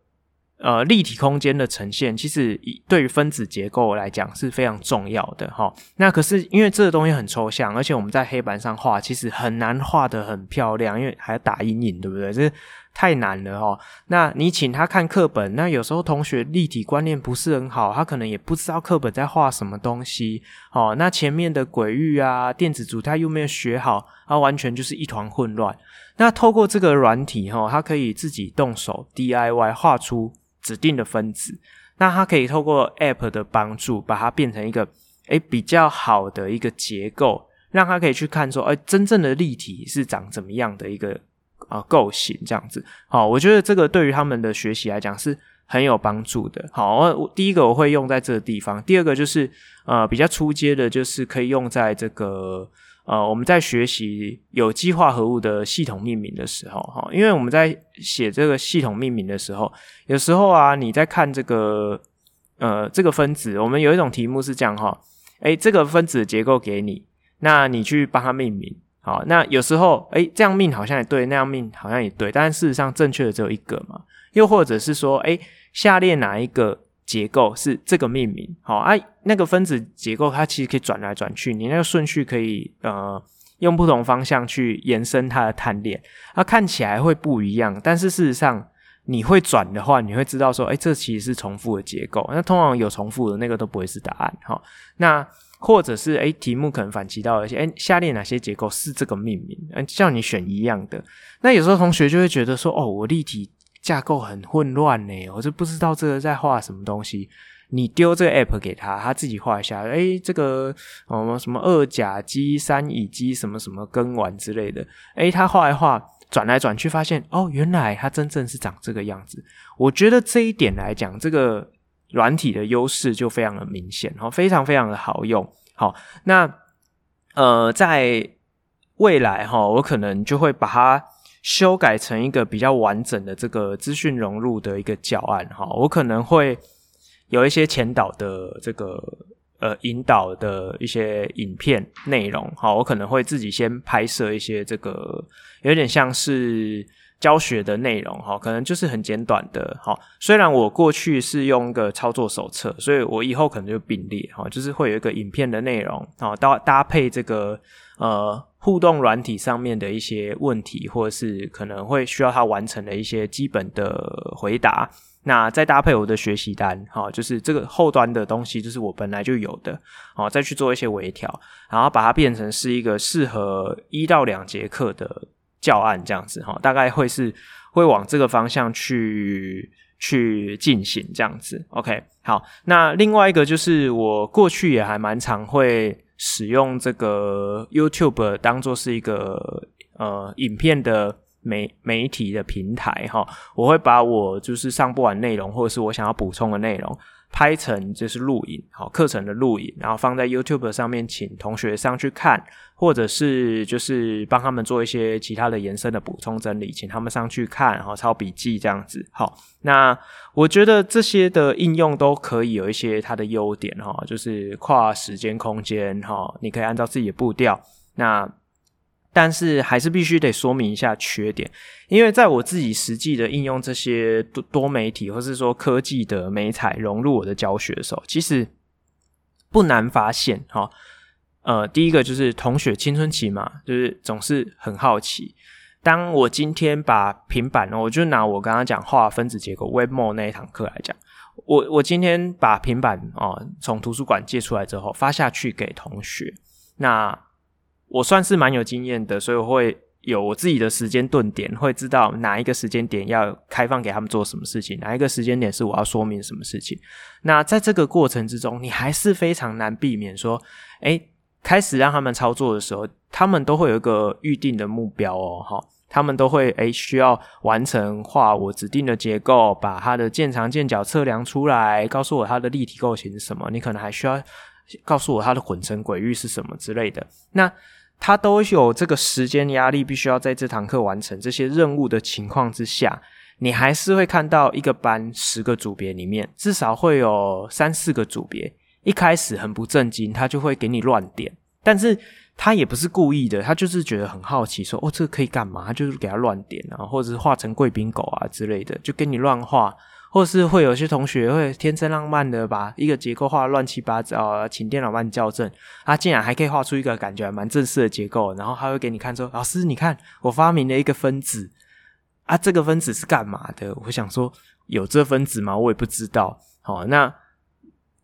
呃，立体空间的呈现，其实对于分子结构来讲是非常重要的齁。那可是因为这个东西很抽象，而且我们在黑板上画，其实很难画得很漂亮，因为还要打阴影，对不对？这太难了齁。那你请他看课本，那有时候同学立体观念不是很好，他可能也不知道课本在画什么东西。哦，那前面的轨域啊，电子组他又没有学好，他完全就是一团混乱。那透过这个软体齁，他可以自己动手 DIY 画出。指定的分子，那它可以透过 App 的帮助，把它变成一个诶比较好的一个结构，让它可以去看说，诶真正的立体是长怎么样的一个啊构型这样子。好，我觉得这个对于他们的学习来讲是很有帮助的。好，我第一个我会用在这个地方，第二个就是呃比较初阶的，就是可以用在这个。呃，我们在学习有机化合物的系统命名的时候，哈，因为我们在写这个系统命名的时候，有时候啊，你在看这个呃这个分子，我们有一种题目是这样哈，诶，这个分子结构给你，那你去帮它命名，好，那有时候哎，这样命好像也对，那样命好像也对，但事实上正确的只有一个嘛。又或者是说，哎，下列哪一个结构是这个命名？好，哎、啊，那个分子结构它其实可以转来转去，你那个顺序可以呃用不同方向去延伸它的碳链，它看起来会不一样，但是事实上你会转的话，你会知道说，哎，这其实是重复的结构。那通常有重复的那个都不会是答案。好，那。或者是诶，题目可能反其道而行，诶，下列哪些结构是这个命名？嗯，叫你选一样的。那有时候同学就会觉得说，哦，我立体架构很混乱呢，我就不知道这个在画什么东西。你丢这个 app 给他，他自己画一下，诶，这个哦什么二甲基三乙基什么什么根烷之类的，诶，他画一画，转来转去，发现哦，原来它真正是长这个样子。我觉得这一点来讲，这个。软体的优势就非常的明显，哈，非常非常的好用。好，那呃，在未来哈，我可能就会把它修改成一个比较完整的这个资讯融入的一个教案，哈，我可能会有一些前导的这个呃引导的一些影片内容，哈，我可能会自己先拍摄一些这个有点像是。教学的内容哈，可能就是很简短的哈。虽然我过去是用一个操作手册，所以我以后可能就并列哈，就是会有一个影片的内容啊，搭搭配这个呃互动软体上面的一些问题，或者是可能会需要他完成的一些基本的回答。那再搭配我的学习单哈，就是这个后端的东西，就是我本来就有的，好，再去做一些微调，然后把它变成是一个适合一到两节课的。教案这样子哈，大概会是会往这个方向去去进行这样子。OK，好，那另外一个就是我过去也还蛮常会使用这个 YouTube 当做是一个呃影片的媒媒体的平台哈，我会把我就是上不完内容或者是我想要补充的内容。拍成就是录影，好，课程的录影，然后放在 YouTube 上面，请同学上去看，或者是就是帮他们做一些其他的延伸的补充整理，请他们上去看，然后抄笔记这样子。好，那我觉得这些的应用都可以有一些它的优点哈，就是跨时间空间哈，你可以按照自己的步调那。但是还是必须得说明一下缺点，因为在我自己实际的应用这些多多媒体或是说科技的美彩融入我的教学的时候，其实不难发现哈。呃，第一个就是同学青春期嘛，就是总是很好奇。当我今天把平板，我就拿我刚刚讲画分子结构 Webmore 那一堂课来讲，我我今天把平板哦从图书馆借出来之后发下去给同学，那。我算是蛮有经验的，所以我会有我自己的时间顿点，会知道哪一个时间点要开放给他们做什么事情，哪一个时间点是我要说明什么事情。那在这个过程之中，你还是非常难避免说，诶，开始让他们操作的时候，他们都会有一个预定的目标哦，哈，他们都会诶需要完成画我指定的结构，把它的渐长渐角测量出来，告诉我它的立体构型是什么。你可能还需要告诉我它的混成轨域是什么之类的。那他都有这个时间压力，必须要在这堂课完成这些任务的情况之下，你还是会看到一个班十个组别里面，至少会有三四个组别一开始很不正经，他就会给你乱点，但是他也不是故意的，他就是觉得很好奇，说哦，这个可以干嘛？他就是给他乱点啊，或者是画成贵宾狗啊之类的，就给你乱画。或是会有些同学会天真浪漫的把一个结构画乱七八糟，请电脑帮你校正，他竟然还可以画出一个感觉还蛮正式的结构，然后他会给你看说：“老师，你看我发明了一个分子啊，这个分子是干嘛的？”我想说有这分子吗？我也不知道。好，那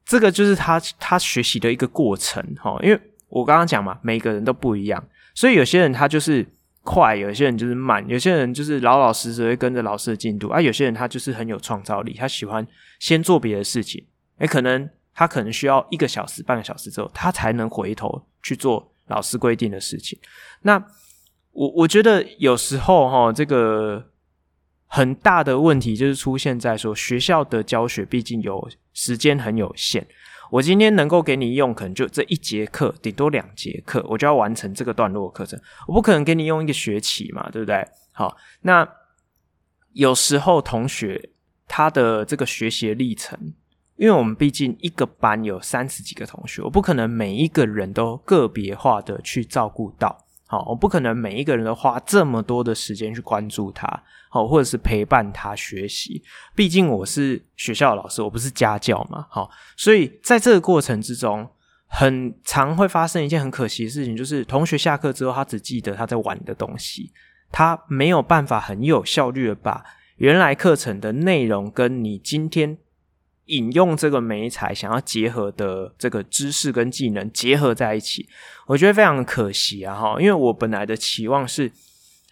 这个就是他他学习的一个过程。哈，因为我刚刚讲嘛，每个人都不一样，所以有些人他就是。快，有些人就是慢，有些人就是老老实实会跟着老师的进度，啊，有些人他就是很有创造力，他喜欢先做别的事情，诶，可能他可能需要一个小时、半个小时之后，他才能回头去做老师规定的事情。那我我觉得有时候哈，这个很大的问题就是出现在说，学校的教学毕竟有时间很有限。我今天能够给你用，可能就这一节课，顶多两节课，我就要完成这个段落课程。我不可能给你用一个学期嘛，对不对？好，那有时候同学他的这个学习历程，因为我们毕竟一个班有三十几个同学，我不可能每一个人都个别化的去照顾到。好，我不可能每一个人都花这么多的时间去关注他，好，或者是陪伴他学习。毕竟我是学校的老师，我不是家教嘛，好，所以在这个过程之中，很常会发生一件很可惜的事情，就是同学下课之后，他只记得他在玩的东西，他没有办法很有效率的把原来课程的内容跟你今天。引用这个媒材想要结合的这个知识跟技能结合在一起，我觉得非常可惜啊！哈，因为我本来的期望是，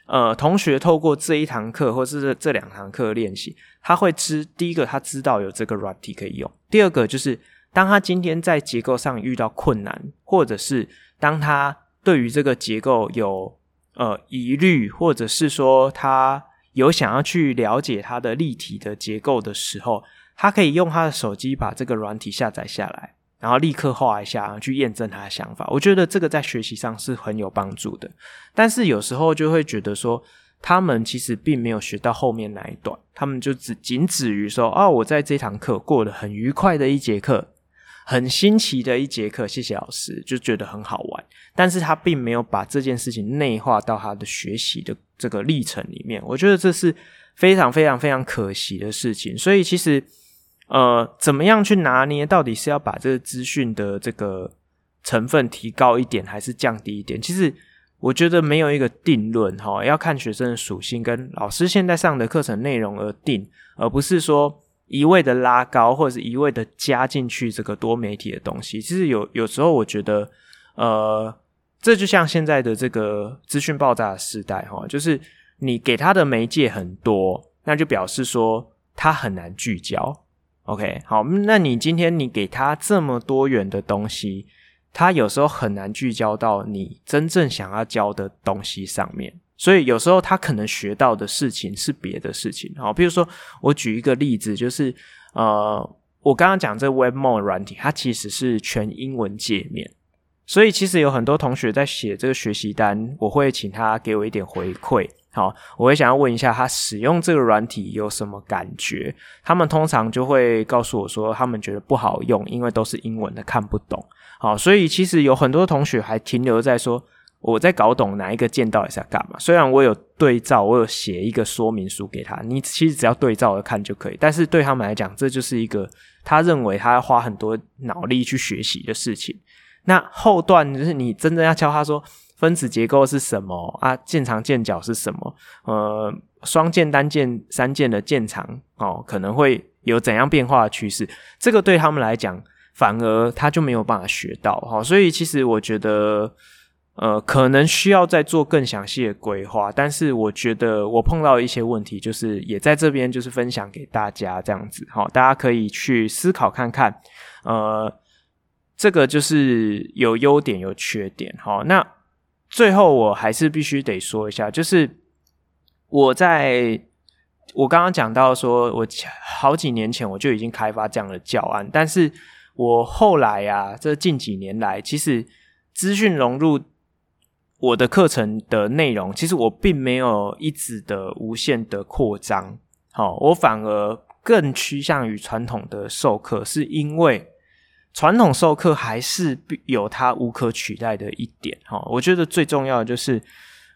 呃，同学透过这一堂课或是这这两堂课练习，他会知第一个他知道有这个软体可以用，第二个就是当他今天在结构上遇到困难，或者是当他对于这个结构有呃疑虑，或者是说他有想要去了解它的立体的结构的时候。他可以用他的手机把这个软体下载下来，然后立刻画一下，去验证他的想法。我觉得这个在学习上是很有帮助的。但是有时候就会觉得说，他们其实并没有学到后面那一段，他们就只仅止于说，哦，我在这堂课过得很愉快的一节课，很新奇的一节课，谢谢老师，就觉得很好玩。但是他并没有把这件事情内化到他的学习的这个历程里面。我觉得这是非常非常非常可惜的事情。所以其实。呃，怎么样去拿捏？到底是要把这个资讯的这个成分提高一点，还是降低一点？其实我觉得没有一个定论哈，要看学生的属性跟老师现在上的课程内容而定，而不是说一味的拉高或者是一味的加进去这个多媒体的东西。其实有有时候我觉得，呃，这就像现在的这个资讯爆炸的时代哈，就是你给他的媒介很多，那就表示说他很难聚焦。OK，好，那你今天你给他这么多元的东西，他有时候很难聚焦到你真正想要教的东西上面，所以有时候他可能学到的事情是别的事情。好，比如说我举一个例子，就是呃，我刚刚讲这 WebModo 软体，它其实是全英文界面，所以其实有很多同学在写这个学习单，我会请他给我一点回馈。好，我会想要问一下他使用这个软体有什么感觉？他们通常就会告诉我说，他们觉得不好用，因为都是英文的，看不懂。好，所以其实有很多同学还停留在说，我在搞懂哪一个键到底是干嘛。虽然我有对照，我有写一个说明书给他，你其实只要对照着看就可以。但是对他们来讲，这就是一个他认为他要花很多脑力去学习的事情。那后段就是你真正要教他说。分子结构是什么啊？键长键角是什么？呃，双键、单键、三键的键长哦，可能会有怎样变化的趋势？这个对他们来讲，反而他就没有办法学到哈、哦。所以其实我觉得，呃，可能需要再做更详细的规划。但是我觉得我碰到一些问题，就是也在这边就是分享给大家这样子，好、哦，大家可以去思考看看。呃，这个就是有优点有缺点，好、哦，那。最后，我还是必须得说一下，就是我在我刚刚讲到说，我好几年前我就已经开发这样的教案，但是我后来啊，这近几年来，其实资讯融入我的课程的内容，其实我并没有一直的无限的扩张，好，我反而更趋向于传统的授课，是因为。传统授课还是有它无可取代的一点哈，我觉得最重要的就是，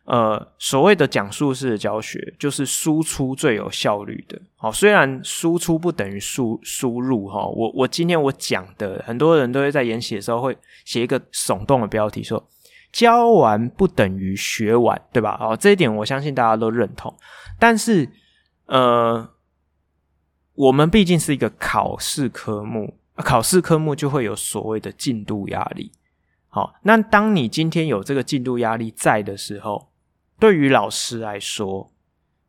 呃，所谓的讲述式的教学就是输出最有效率的。好，虽然输出不等于输输入哈，我我今天我讲的很多人都会在研习的时候会写一个耸动的标题说，教完不等于学完，对吧？哦，这一点我相信大家都认同。但是，呃，我们毕竟是一个考试科目。考试科目就会有所谓的进度压力。好，那当你今天有这个进度压力在的时候，对于老师来说，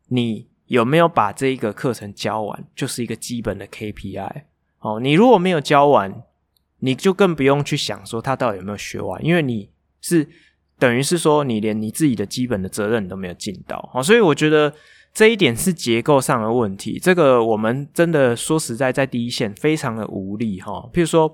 你有没有把这一个课程教完，就是一个基本的 KPI。哦，你如果没有教完，你就更不用去想说他到底有没有学完，因为你是等于是说你连你自己的基本的责任都没有尽到。好，所以我觉得。这一点是结构上的问题，这个我们真的说实在，在第一线非常的无力哈。譬如说，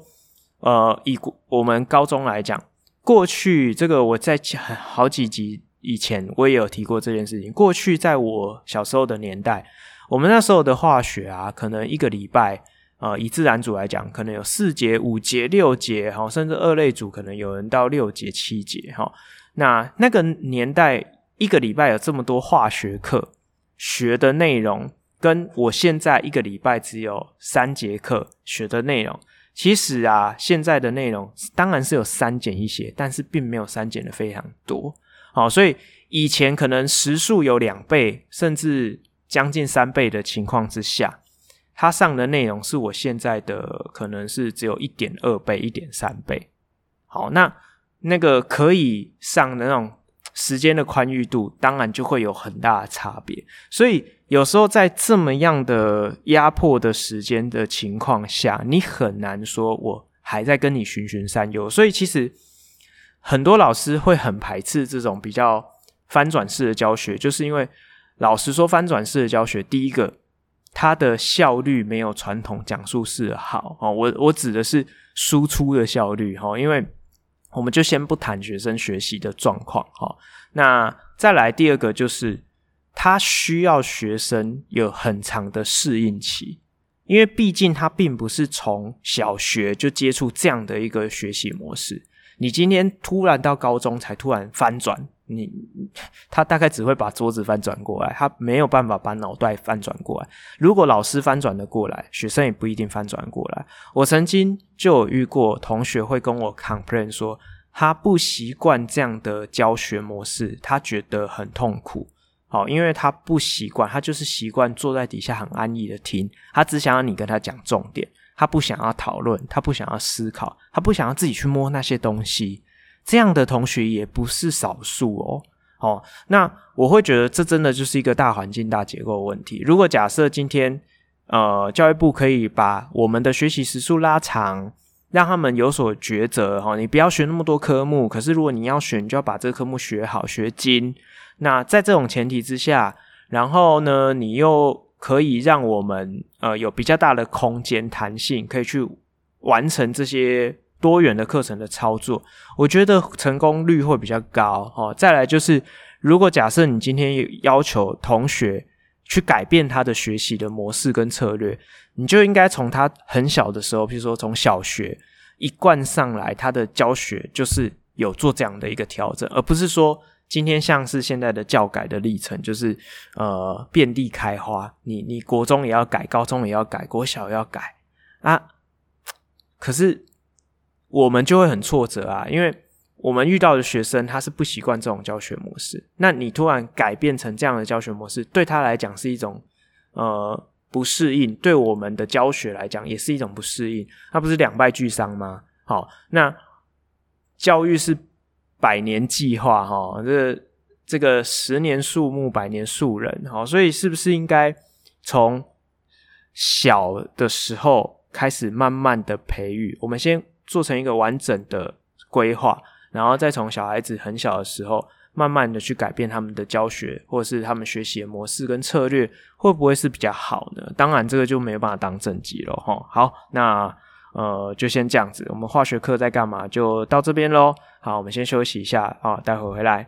呃，以我们高中来讲，过去这个我在好几集以前我也有提过这件事情。过去在我小时候的年代，我们那时候的化学啊，可能一个礼拜，呃，以自然组来讲，可能有四节、五节、六节，哈，甚至二类组可能有人到六节、七节，哈。那那个年代一个礼拜有这么多化学课，学的内容跟我现在一个礼拜只有三节课学的内容，其实啊，现在的内容当然是有删减一些，但是并没有删减的非常多。好，所以以前可能时数有两倍，甚至将近三倍的情况之下，他上的内容是我现在的可能是只有一点二倍、一点三倍。好，那那个可以上的那种时间的宽裕度，当然就会有很大的差别。所以有时候在这么样的压迫的时间的情况下，你很难说我还在跟你循循善诱。所以其实很多老师会很排斥这种比较翻转式的教学，就是因为老实说，翻转式的教学，第一个。它的效率没有传统讲述式好哦，我我指的是输出的效率哈，因为我们就先不谈学生学习的状况哈，那再来第二个就是，他需要学生有很长的适应期，因为毕竟他并不是从小学就接触这样的一个学习模式，你今天突然到高中才突然翻转。你他大概只会把桌子翻转过来，他没有办法把脑袋翻转过来。如果老师翻转的过来，学生也不一定翻转过来。我曾经就有遇过同学会跟我 complain 说，他不习惯这样的教学模式，他觉得很痛苦。好，因为他不习惯，他就是习惯坐在底下很安逸的听，他只想要你跟他讲重点，他不想要讨论，他不想要思考，他不想要自己去摸那些东西。这样的同学也不是少数哦，哦，那我会觉得这真的就是一个大环境、大结构问题。如果假设今天，呃，教育部可以把我们的学习时数拉长，让他们有所抉择，哈，你不要学那么多科目，可是如果你要选，就要把这个科目学好、学精。那在这种前提之下，然后呢，你又可以让我们呃有比较大的空间、弹性，可以去完成这些。多元的课程的操作，我觉得成功率会比较高哦。再来就是，如果假设你今天要求同学去改变他的学习的模式跟策略，你就应该从他很小的时候，比如说从小学一贯上来，他的教学就是有做这样的一个调整，而不是说今天像是现在的教改的历程，就是呃遍地开花，你你国中也要改，高中也要改，国小也要改啊，可是。我们就会很挫折啊，因为我们遇到的学生他是不习惯这种教学模式，那你突然改变成这样的教学模式，对他来讲是一种呃不适应，对我们的教学来讲也是一种不适应，那不是两败俱伤吗？好，那教育是百年计划哈，这这个十年树木，百年树人，好，所以是不是应该从小的时候开始慢慢的培育？我们先。做成一个完整的规划，然后再从小孩子很小的时候，慢慢的去改变他们的教学，或是他们学习的模式跟策略，会不会是比较好呢？当然，这个就没有办法当正绩了哈。好，那呃，就先这样子。我们化学课在干嘛？就到这边喽。好，我们先休息一下啊，待会回来。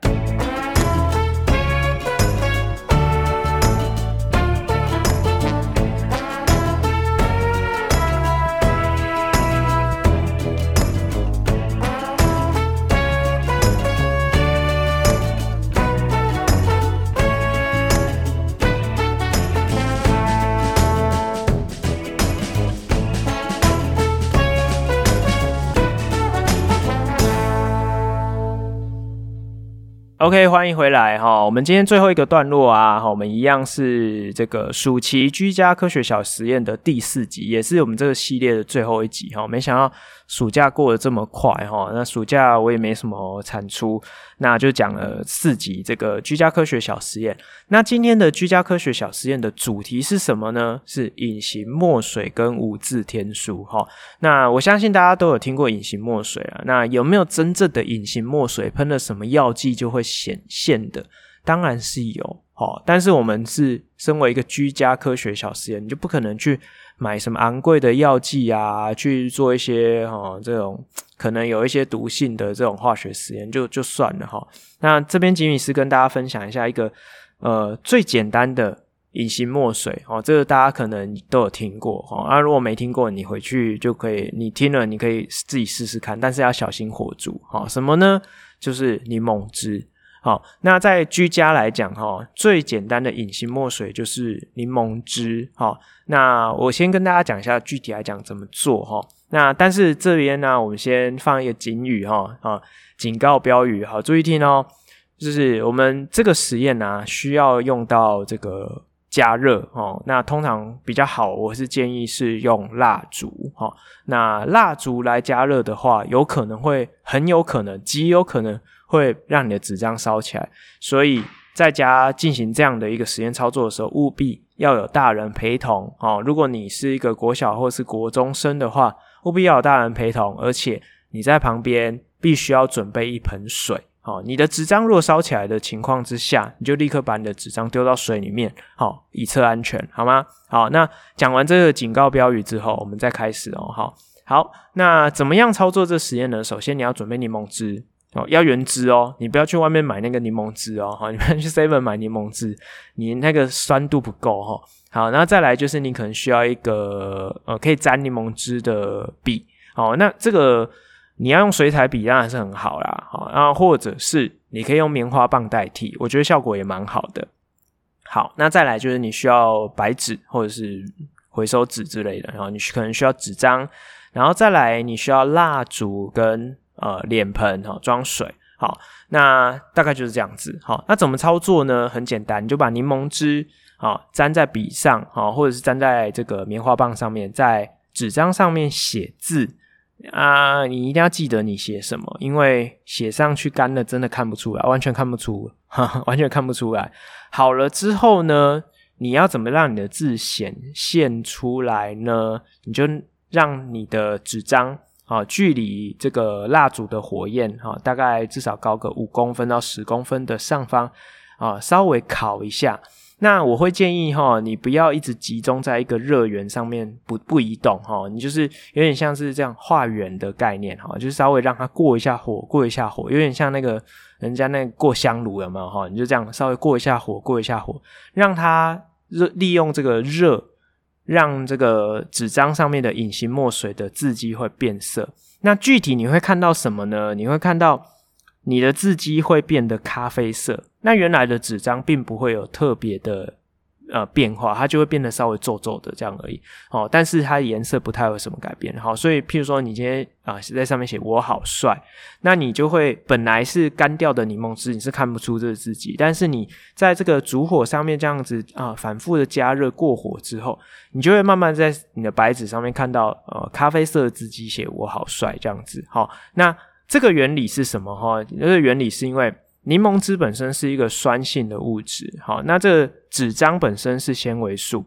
OK，欢迎回来哈。我们今天最后一个段落啊，哈，我们一样是这个暑期居家科学小实验的第四集，也是我们这个系列的最后一集哈。没想到暑假过得这么快哈，那暑假我也没什么产出，那就讲了四集这个居家科学小实验。那今天的居家科学小实验的主题是什么呢？是隐形墨水跟五字天书哈。那我相信大家都有听过隐形墨水啊，那有没有真正的隐形墨水？喷了什么药剂就会？显现的当然是有哦，但是我们是身为一个居家科学小实验，你就不可能去买什么昂贵的药剂啊，去做一些哦这种可能有一些毒性的这种化学实验，就就算了哈。那这边吉米斯跟大家分享一下一个呃最简单的隐形墨水哦，这个大家可能都有听过哦。啊，如果没听过，你回去就可以，你听了你可以自己试试看，但是要小心火烛。好，什么呢？就是柠檬汁。好，那在居家来讲哈，最简单的隐形墨水就是柠檬汁。好，那我先跟大家讲一下具体来讲怎么做哈。那但是这边呢，我们先放一个警语哈啊，警告标语，好，注意听哦。就是我们这个实验呢，需要用到这个。加热哦，那通常比较好，我是建议是用蜡烛哈。那蜡烛来加热的话，有可能会很有可能极有可能会让你的纸张烧起来，所以在家进行这样的一个实验操作的时候，务必要有大人陪同哦。如果你是一个国小或是国中生的话，务必要有大人陪同，而且你在旁边必须要准备一盆水。哦，你的纸张若烧起来的情况之下，你就立刻把你的纸张丢到水里面，好，以测安全，好吗？好，那讲完这个警告标语之后，我们再开始哦。好，好，那怎么样操作这实验呢？首先你要准备柠檬汁哦，要原汁哦，你不要去外面买那个柠檬汁哦，好，你不要去 Seven 买柠檬汁，你那个酸度不够哈。好，那再来就是你可能需要一个呃可以沾柠檬汁的笔，好，那这个。你要用水彩笔当然是很好啦，好，然后或者是你可以用棉花棒代替，我觉得效果也蛮好的。好，那再来就是你需要白纸或者是回收纸之类的，然后你可能需要纸张，然后再来你需要蜡烛跟呃脸盆哈装水。好，那大概就是这样子。好，那怎么操作呢？很简单，你就把柠檬汁啊粘在笔上，好，或者是粘在这个棉花棒上面，在纸张上面写字。啊，你一定要记得你写什么，因为写上去干了真的看不出来，完全看不出，哈哈，完全看不出来。好了之后呢，你要怎么让你的字显现出来呢？你就让你的纸张啊，距离这个蜡烛的火焰啊，大概至少高个五公分到十公分的上方啊，稍微烤一下。那我会建议哈，你不要一直集中在一个热源上面不不移动哈，你就是有点像是这样画圆的概念哈，就是稍微让它过一下火，过一下火，有点像那个人家那过香炉有没有哈？你就这样稍微过一下火，过一下火，让它热利用这个热，让这个纸张上面的隐形墨水的字迹会变色。那具体你会看到什么呢？你会看到。你的字迹会变得咖啡色，那原来的纸张并不会有特别的呃变化，它就会变得稍微皱皱的这样而已。哦，但是它颜色不太有什么改变。好，所以譬如说你今天啊在上面写我好帅，那你就会本来是干掉的柠檬汁，你是看不出这个字迹，但是你在这个烛火上面这样子啊反复的加热过火之后，你就会慢慢在你的白纸上面看到呃咖啡色的字迹写我好帅这样子。好，那。这个原理是什么？哈，这个原理是因为柠檬汁本身是一个酸性的物质，好，那这纸张本身是纤维素，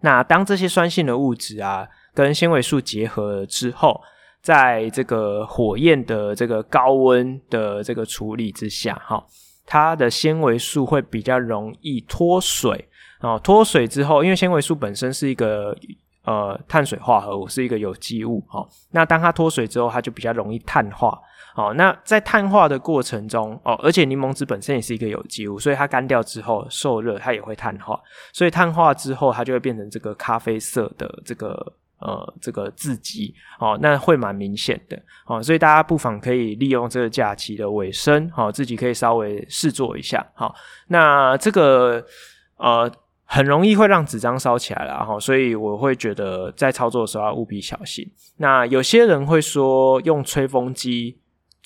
那当这些酸性的物质啊跟纤维素结合了之后，在这个火焰的这个高温的这个处理之下，哈，它的纤维素会比较容易脱水，啊，脱水之后，因为纤维素本身是一个。呃，碳水化合物是一个有机物，哦，那当它脱水之后，它就比较容易碳化，哦，那在碳化的过程中，哦，而且柠檬汁本身也是一个有机物，所以它干掉之后受热，它也会碳化，所以碳化之后，它就会变成这个咖啡色的这个呃这个字迹，哦，那会蛮明显的，哦，所以大家不妨可以利用这个假期的尾声，哦，自己可以稍微试做一下，好，那这个呃。很容易会让纸张烧起来了哈，所以我会觉得在操作的时候要务必小心。那有些人会说用吹风机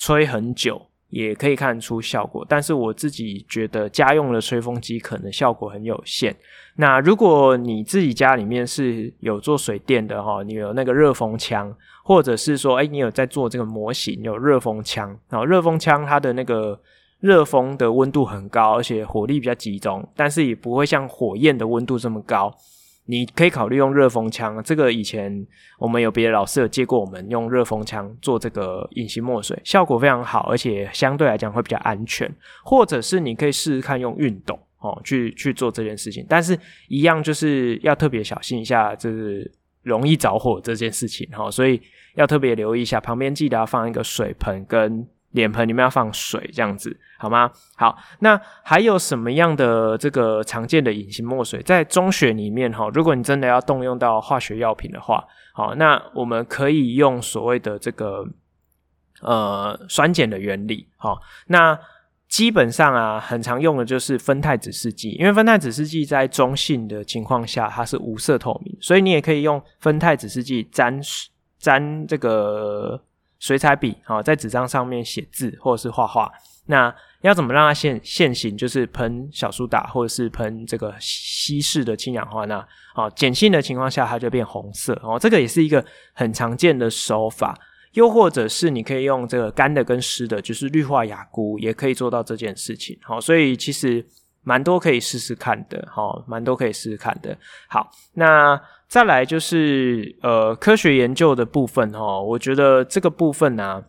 吹很久也可以看出效果，但是我自己觉得家用的吹风机可能效果很有限。那如果你自己家里面是有做水电的哈，你有那个热风枪，或者是说诶你有在做这个模型有热风枪，然后热风枪它的那个。热风的温度很高，而且火力比较集中，但是也不会像火焰的温度这么高。你可以考虑用热风枪，这个以前我们有别的老师有借过我们用热风枪做这个隐形墨水，效果非常好，而且相对来讲会比较安全。或者是你可以试试看用熨斗哦，去去做这件事情，但是一样就是要特别小心一下，就是容易着火这件事情哈，所以要特别留意一下，旁边记得要放一个水盆跟。脸盆里面要放水，这样子好吗？好，那还有什么样的这个常见的隐形墨水？在中学里面哈，如果你真的要动用到化学药品的话，好，那我们可以用所谓的这个呃酸碱的原理。好，那基本上啊，很常用的就是酚酞指示剂，因为酚酞指示剂在中性的情况下它是无色透明，所以你也可以用酚酞指示剂沾沾这个。水彩笔啊，在纸张上面写字或者是画画，那要怎么让它现现形？就是喷小苏打或者是喷这个稀释的氢氧化钠，好，碱性的情况下它就变红色哦。这个也是一个很常见的手法，又或者是你可以用这个干的跟湿的，就是氯化亚钴也可以做到这件事情。好，所以其实蛮多可以试试看的，好，蛮多可以试试看的。好，那。再来就是呃科学研究的部分哈，我觉得这个部分呢、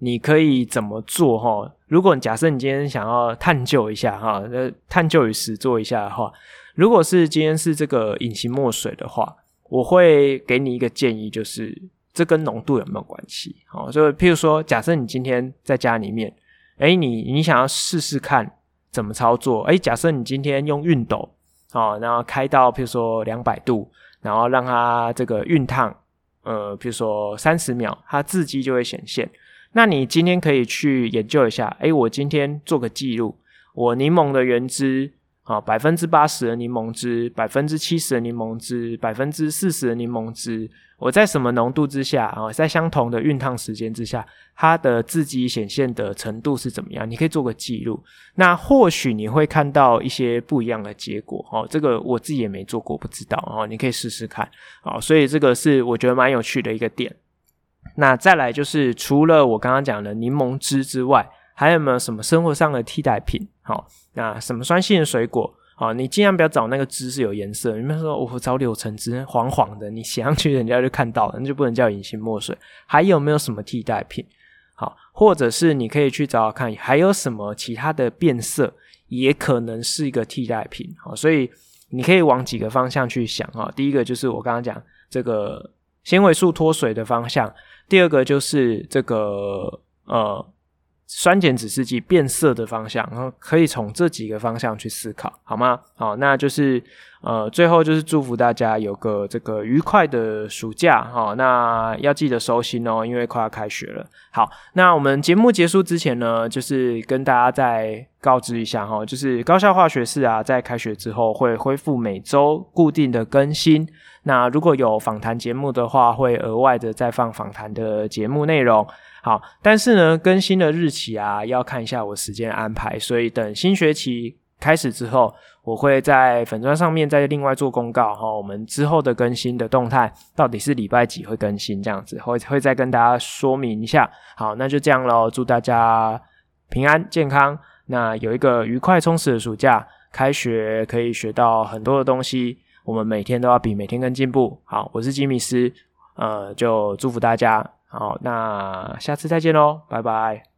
你可以怎么做哈？如果假设你今天想要探究一下哈，探究与实做一下的话，如果是今天是这个隐形墨水的话，我会给你一个建议，就是这跟浓度有没有关系？好，就譬如说，假设你今天在家里面，诶你你想要试试看怎么操作？诶假设你今天用熨斗，哦，然后开到譬如说两百度。然后让它这个熨烫，呃，比如说三十秒，它字迹就会显现。那你今天可以去研究一下，诶，我今天做个记录，我柠檬的原汁。啊，百分之八十的柠檬汁，百分之七十的柠檬汁，百分之四十的柠檬汁，我在什么浓度之下啊，在相同的熨烫时间之下，它的字迹显现的程度是怎么样？你可以做个记录。那或许你会看到一些不一样的结果。哦，这个我自己也没做过，不知道。哦，你可以试试看。哦，所以这个是我觉得蛮有趣的一个点。那再来就是除了我刚刚讲的柠檬汁之外，还有没有什么生活上的替代品？好，那什么酸性的水果？啊，你尽量不要找那个汁是有颜色。你比如说，我找柳橙汁，黄黄的，你写上去人家就看到了，那就不能叫隐形墨水。还有没有什么替代品？好，或者是你可以去找找看，还有什么其他的变色，也可能是一个替代品。好，所以你可以往几个方向去想啊。第一个就是我刚刚讲这个纤维素脱水的方向，第二个就是这个呃。酸碱指示剂变色的方向，然后可以从这几个方向去思考，好吗？好，那就是呃，最后就是祝福大家有个这个愉快的暑假哈。那要记得收心哦，因为快要开学了。好，那我们节目结束之前呢，就是跟大家再告知一下哈，就是高效化学式啊，在开学之后会恢复每周固定的更新。那如果有访谈节目的话，会额外的再放访谈的节目内容。好，但是呢，更新的日期啊，要看一下我时间安排，所以等新学期开始之后，我会在粉砖上面再另外做公告哈。我们之后的更新的动态到底是礼拜几会更新，这样子会会再跟大家说明一下。好，那就这样喽，祝大家平安健康，那有一个愉快充实的暑假，开学可以学到很多的东西，我们每天都要比每天更进步。好，我是吉米斯，呃，就祝福大家。好，那下次再见喽，拜拜。